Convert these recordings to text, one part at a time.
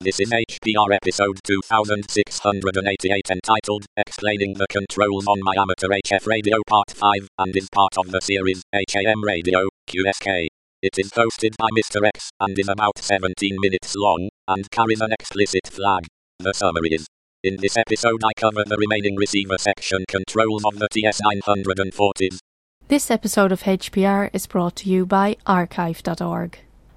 This is HPR episode 2688 entitled Explaining the Controls on My Amateur HF Radio Part 5 and is part of the series HAM Radio QSK. It is hosted by Mr. X and is about 17 minutes long and carries an explicit flag. The summary is In this episode, I cover the remaining receiver section controls of the TS940s. This episode of HPR is brought to you by archive.org.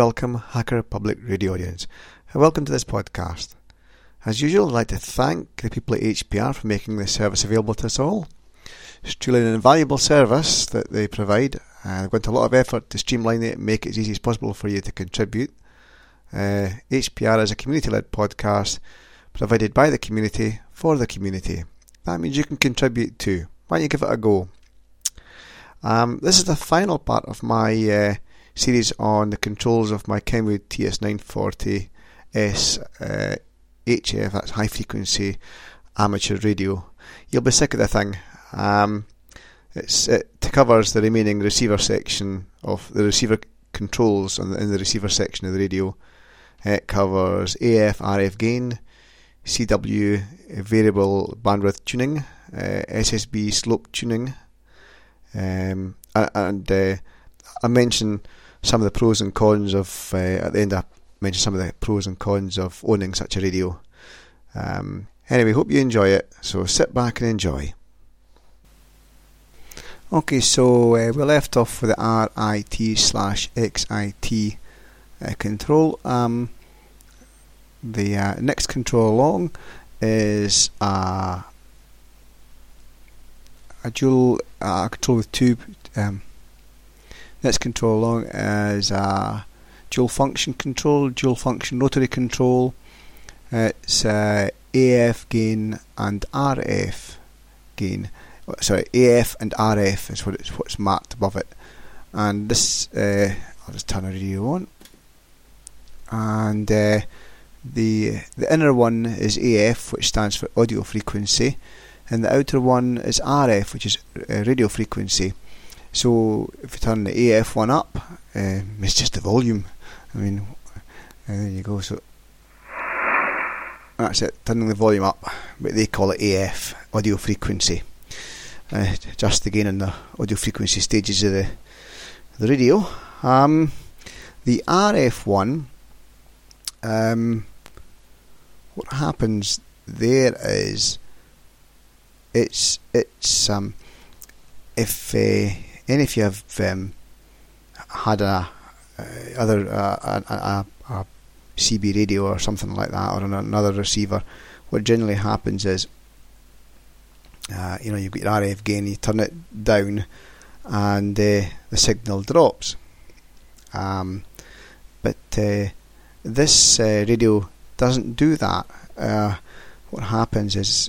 Welcome, Hacker Public Radio audience, and welcome to this podcast. As usual, I'd like to thank the people at HPR for making this service available to us all. It's truly an invaluable service that they provide, and they've gone to a lot of effort to streamline it and make it as easy as possible for you to contribute. Uh, HPR is a community led podcast provided by the community for the community. That means you can contribute too. Why don't you give it a go? Um, this is the final part of my uh, series on the controls of my Kenwood TS940S uh, HF, that's high frequency amateur radio. You'll be sick of the thing. Um, it covers the remaining receiver section of the receiver controls the, in the receiver section of the radio. It covers AF, RF gain, CW variable bandwidth tuning, uh, SSB slope tuning, um, and uh, I mention some of the pros and cons of uh, at the end I mentioned some of the pros and cons of owning such a radio. Um, anyway, hope you enjoy it. So sit back and enjoy. Okay, so uh, we left off with the RIT slash XIT uh, control. Um, the uh, next control along is uh, a dual uh, control with two um, Next control along is uh, dual function control, dual function rotary control. It's uh, AF gain and RF gain. Sorry, AF and RF is what it's what's marked above it. And this, uh, I'll just turn the radio on. And uh, the the inner one is AF, which stands for audio frequency, and the outer one is RF, which is uh, radio frequency. So if you turn the AF one up, um, it's just the volume. I mean, there you go. So that's it, turning the volume up. But they call it AF, audio frequency. Uh, just again in the audio frequency stages of the the radio. Um, the RF one, um, what happens there is it's it's um, if uh, and if you have um, had a uh, other uh, a, a, a, CB radio or something like that, or another receiver, what generally happens is, uh, you know, you've got your RF gain, you turn it down, and uh, the signal drops. Um, but uh, this uh, radio doesn't do that. what happens is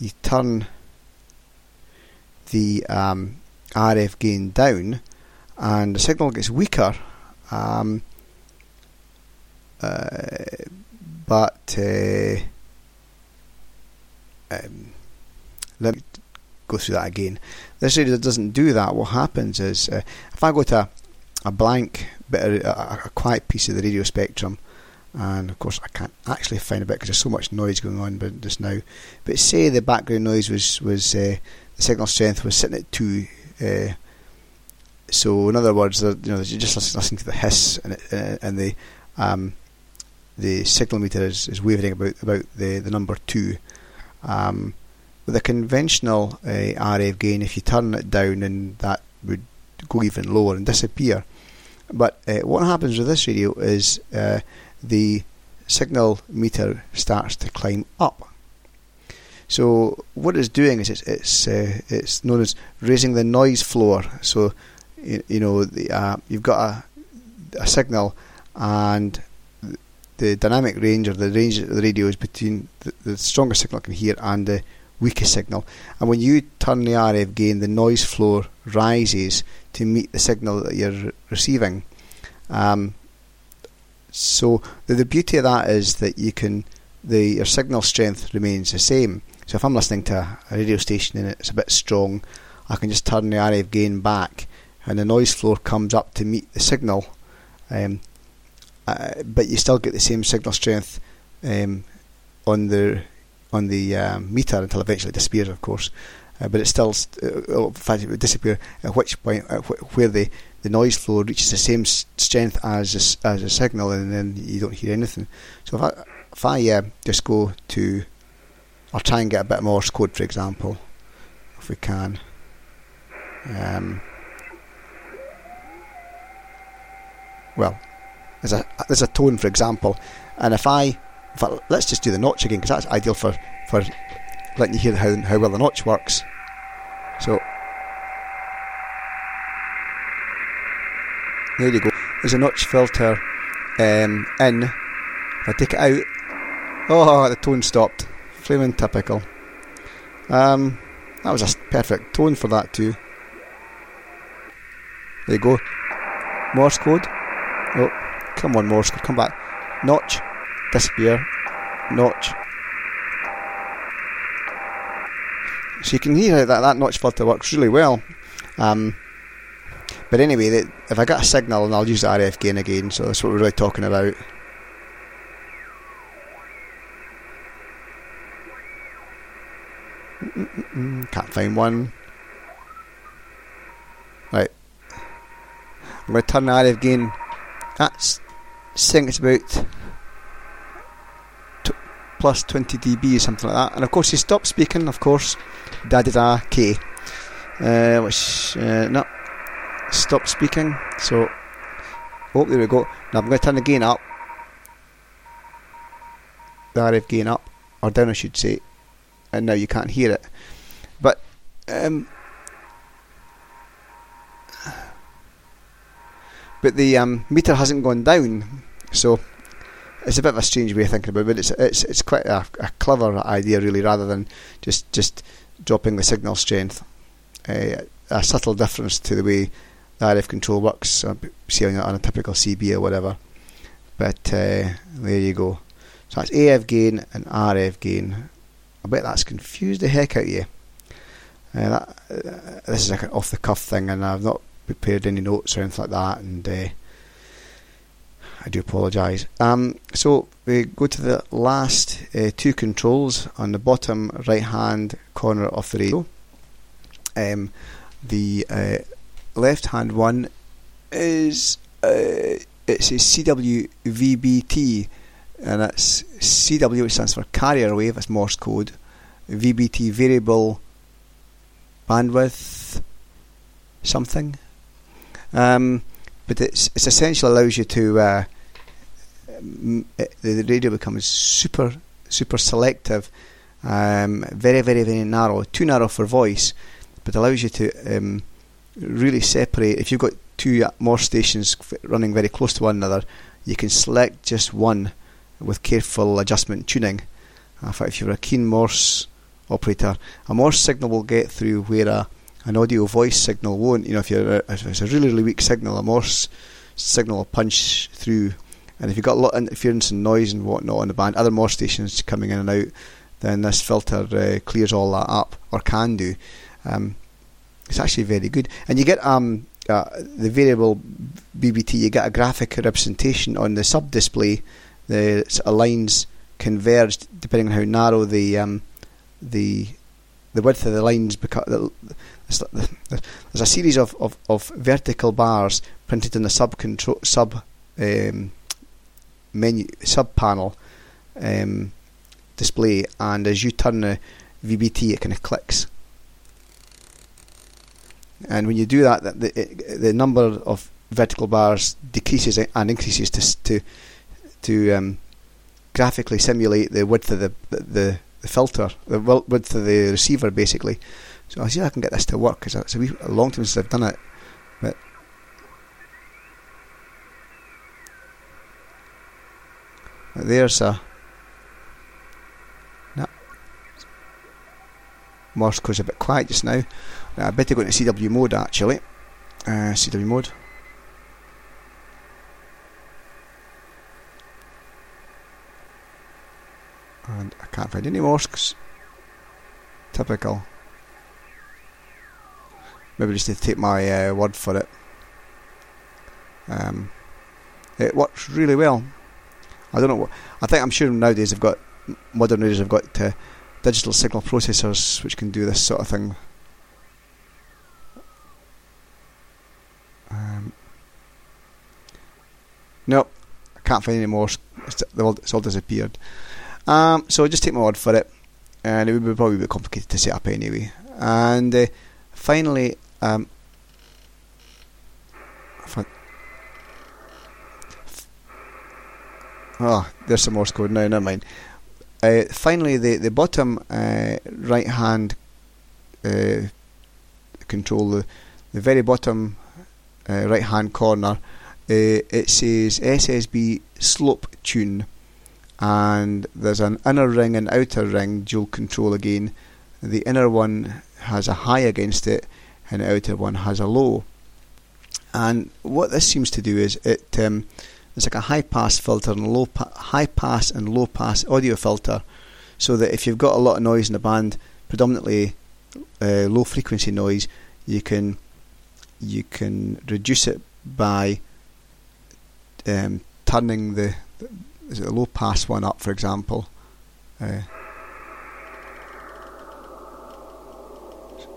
you turn the um, RF gain down and the signal gets weaker. Um, uh, but uh, um, let me go through that again. This radio doesn't do that. What happens is uh, if I go to a, a blank bit, of, a, a, quiet piece of the radio spectrum, and of course I can't actually find a bit because there's so much noise going on just now. But say the background noise was was uh, the signal strength was sitting at two. Uh, so in other words, you know, you're just listening to the hiss and, it, uh, and the um, the signal meter is, is wavering about about the, the number two. Um, with a conventional uh, RF gain, if you turn it down, then that would go even lower and disappear. But uh, what happens with this radio is uh, the signal meter starts to climb up. So what it's doing is it's it's, uh, it's known as raising the noise floor. So you, you know the, uh, you've got a, a signal and the dynamic range or the range of the radio is between the, the strongest signal I can hear and the weakest signal. And when you turn the RF gain, the noise floor rises to meet the signal that you're receiving. Um, so the, the beauty of that is that you can the your signal strength remains the same. So if I'm listening to a radio station and it's a bit strong, I can just turn the RF gain back, and the noise floor comes up to meet the signal. Um, uh, but you still get the same signal strength um, on the on the um, meter until eventually it disappears, of course. Uh, but it still, st- uh, in fact, it would disappear at which point, at wh- where the, the noise floor reaches the same strength as a, as a signal, and then you don't hear anything. So if I, if I uh, just go to, I'll try and get a bit Morse code, for example, if we can. Um, well, there's a there's a tone, for example, and if I in fact, let's just do the notch again because that's ideal for, for letting you hear how, how well the notch works. So, there you go. There's a notch filter um, in. If I take it out, oh, the tone stopped. Flaming typical. Um, that was a perfect tone for that too. There you go. Morse code. Oh, come on, Morse code, come back. Notch disappear, notch. So you can hear that that notch filter works really well. Um, but anyway, if I get a signal, and I'll use the RF gain again, so that's what we're really talking about. Mm-mm-mm, can't find one. Right. I'm going to turn the RF gain. That's saying it's about plus 20 dB or something like that. And of course, he stopped speaking, of course, da da da K, uh, which, uh, no, stop speaking. So, oh, there we go. Now I'm going to turn the gain up, the RF gain up, or down, I should say, and now you can't hear it. Um, but the um, meter hasn't gone down, so it's a bit of a strange way of thinking about it, but it's it's it's quite a, a clever idea, really, rather than just just dropping the signal strength. Uh, a subtle difference to the way the RF control works, see on, on a typical CB or whatever. But uh, there you go. So that's AF gain and RF gain. I bet that's confused the heck out of you. Uh, that, uh, this is like an off the cuff thing, and I've not prepared any notes or anything like that, and uh, I do apologise. Um, so we go to the last uh, two controls on the bottom right hand corner of the radio. Um, the uh, left hand one is uh, it's a CWVBT, and that's CW, which stands for carrier wave, that's Morse code. VBT, variable bandwidth, something. Um, but it's it's essentially allows you to uh, the, the radio becomes super super selective, um, very very very narrow, too narrow for voice, but allows you to um, really separate. If you've got two more stations running very close to one another, you can select just one with careful adjustment tuning. In fact, if you're a keen Morse operator, a Morse signal will get through where a an audio voice signal won't. You know, if you're a, if it's a really really weak signal, a Morse signal will punch through. And if you've got a lot of interference and noise and whatnot on the band, other Morse stations coming in and out, then this filter uh, clears all that up, or can do. Um, it's actually very good, and you get um, uh, the variable VBT. You get a graphic representation on the sub display the lines converged depending on how narrow the um, the the width of the lines because there's a series of, of, of vertical bars printed in the sub control sub um, menu sub panel um, display and as you turn the VBT it kind of clicks. And when you do that the, the, the number of vertical bars decreases and increases to to to um, graphically simulate the width of the the, the filter, the width of the receiver, basically. So I'll see I can get this to work because it's a, wee, a long time since I've done it. But there's a no. Morse code's a bit quiet just now. I better go into CW mode actually. Uh, CW mode. And I can't find any mosques. Typical. Maybe just to take my uh, word for it. Um, it works really well. I don't know. What, I think I'm sure nowadays they've got modern radios have got uh, digital signal processors which can do this sort of thing. Um, nope, I can't find any more. It's, it's all disappeared. Um, so just take my word for it, and it would be probably a bit complicated to set up anyway. And uh, finally, um, oh, there's some Morse code now. Never mind. Uh, finally, the the bottom uh, right hand uh, control, the, the very bottom uh, right hand corner, uh, it says SSB slope tune and there's an inner ring and outer ring dual control again. The inner one has a high against it, and the outer one has a low. And what this seems to do is it um, it's like a high pass filter and low pa- high pass and low pass audio filter, so that if you've got a lot of noise in the band, predominantly uh, low frequency noise, you can you can reduce it by um, turning the is it a low pass one up, for example? Uh,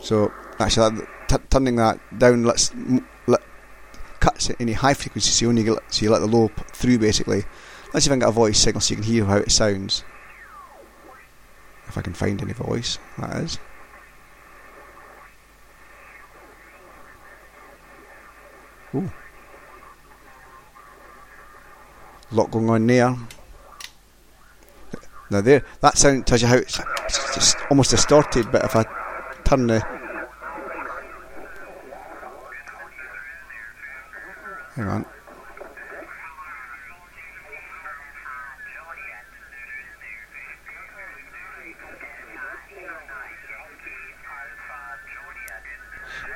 so actually, t- turning that down lets let, cuts any high frequency, so you only get so you let the low p- through basically. Let's see if I can get a voice signal so you can hear how it sounds. If I can find any voice, that is. Ooh. Lot going on there. Now there, that sound tells you how it's, it's just almost distorted, but if I turn the hang on.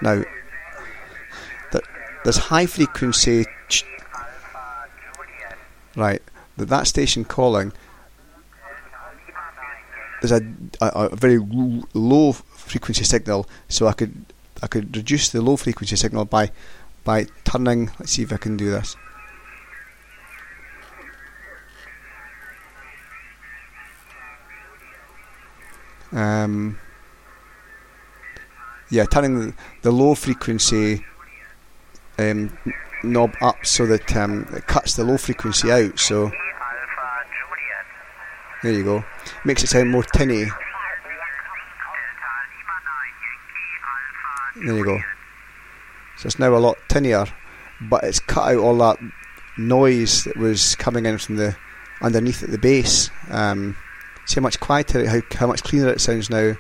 Now, there's high frequency right, that that station calling there's a, a, a very low frequency signal, so I could I could reduce the low frequency signal by by turning. Let's see if I can do this. Um, yeah, turning the, the low frequency um, knob up so that um, it cuts the low frequency out. So there you go. Makes it sound more tinny. There you go. So it's now a lot tinnier, but it's cut out all that noise that was coming in from the underneath at the bass. Um, see how much quieter, how how much cleaner it sounds now.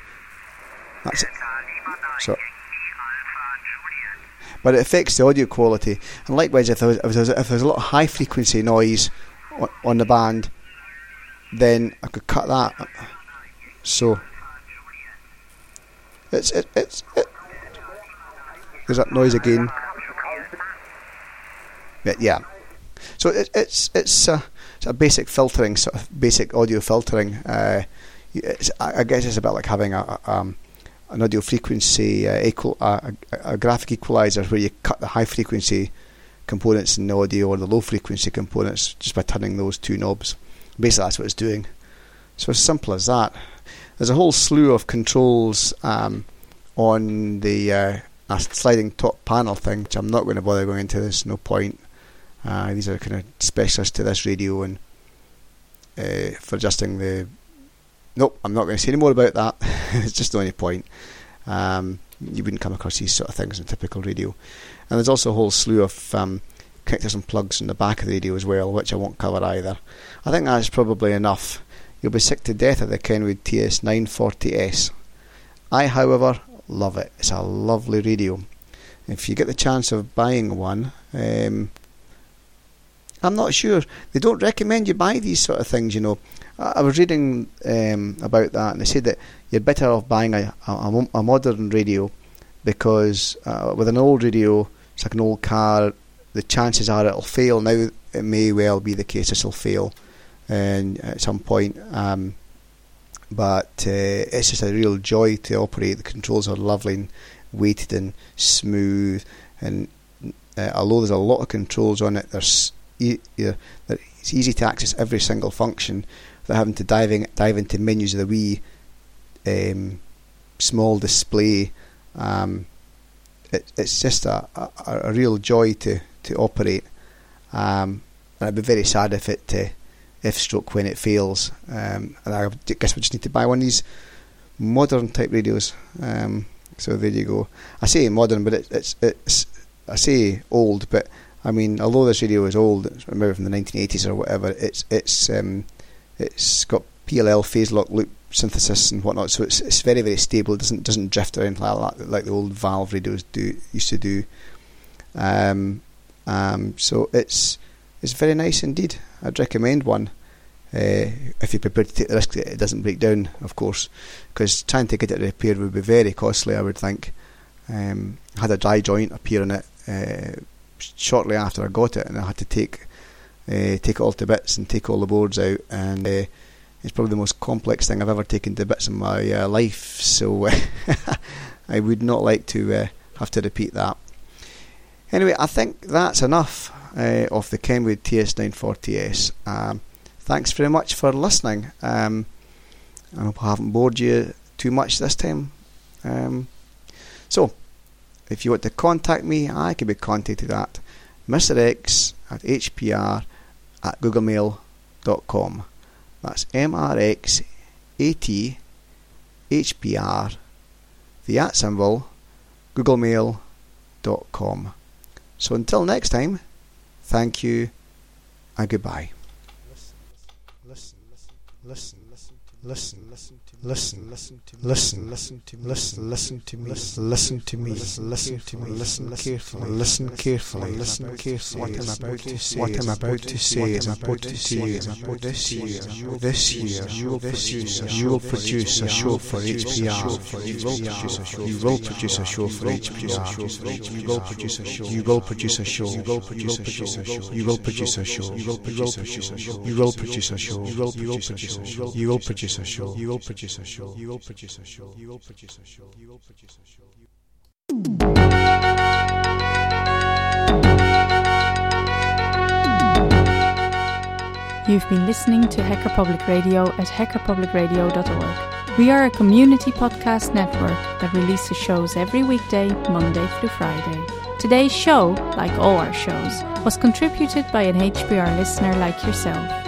That's it. So but it affects the audio quality. And likewise, if there was, if there there a lot of high frequency noise on, on the band, then I could cut that. So it's it, it's it. There's that noise again. But yeah, so it, it's it's a, it's a basic filtering, sort of basic audio filtering. Uh, I guess it's a bit like having a, a um, an audio frequency uh, equal, a, a, graphic equalizer where you cut the high frequency components in the audio or the low frequency components just by turning those two knobs. Basically, that's what it's doing. So as simple as that. There's a whole slew of controls um, on the uh, sliding top panel thing, which I'm not going to bother going into. There's no point. Uh, these are kind of specialists to this radio and uh, for adjusting the. Nope, I'm not going to say any more about that. it's just no any point. Um, you wouldn't come across these sort of things in a typical radio. And there's also a whole slew of um, connectors and plugs in the back of the radio as well, which I won't cover either. I think that's probably enough. You'll be sick to death of the Kenwood TS940S. I, however, love it. It's a lovely radio. If you get the chance of buying one, um, I'm not sure. They don't recommend you buy these sort of things, you know. I, was reading um, about that and they said that you're better off buying a, a, a modern radio because uh, with an old radio, it's like an old car, the chances are it'll fail. Now, it may well be the case this will fail and at some point. Um, but uh, it's just a real joy to operate. The controls are lovely and weighted and smooth, and uh, although there's a lot of controls on it, there's e- it's easy to access every single function without having to dive, dive into menus of the wee um, small display. Um, it, it's just a, a, a, real joy to, to operate. Um, and I'd be very sad if it uh, if stroke when it fails. Um, and I guess we just need to buy one of these modern type radios. Um, so there you go. I say modern, but it, it's it's I say old, but I mean although this radio is old, maybe from the 1980s or whatever, it's it's um, it's got PLL phase lock loop synthesis and whatnot, so it's it's very very stable. It doesn't doesn't drift around like like the old valve radios do used to do. Um, um, so it's it's very nice indeed. I'd recommend one. Uh, if you're prepared to take the risk that it doesn't break down, of course, because trying to get it repaired would be very costly, I would think. Um, I had a dry joint appear in it uh, shortly after I got it, and I had to take uh, take it all to bits and take all the boards out, and uh, it's probably the most complex thing I've ever taken to bits in my uh, life. So I would not like to have to repeat that. Anyway, I think that's enough of the Kenwood TS940S. Um, thanks very much for listening. Um, I hope I haven't bored you too much this time. Um, so, if you want to contact me, I can be contacted at Mr. X at HPR at googlemail.com. That's M R X A T H P R, the at symbol, googlemail.com. So until next time, thank you and goodbye. Listen, listen, listen, listen, listen, listen listen, listen, listen, listen listen to me, listen, listen to me, listen to me, listen to me, listen carefully, listen carefully, listen carefully. What I'm about to say, what I'm about to say is about to say is about this year, this year, you will produce, you will produce a show for HPR. You will produce a show for HPR. You will produce a show. You will produce a show. You will produce a show. You will produce a show. You will produce a show. You will produce a show. You will produce a show. You will produce a show. You will produce a show. You will produce a show. You will produce a show. You will produce a show. You've been listening to Hacker Public Radio at hackerpublicradio.org. We are a community podcast network that releases shows every weekday, Monday through Friday. Today's show, like all our shows, was contributed by an HPR listener like yourself.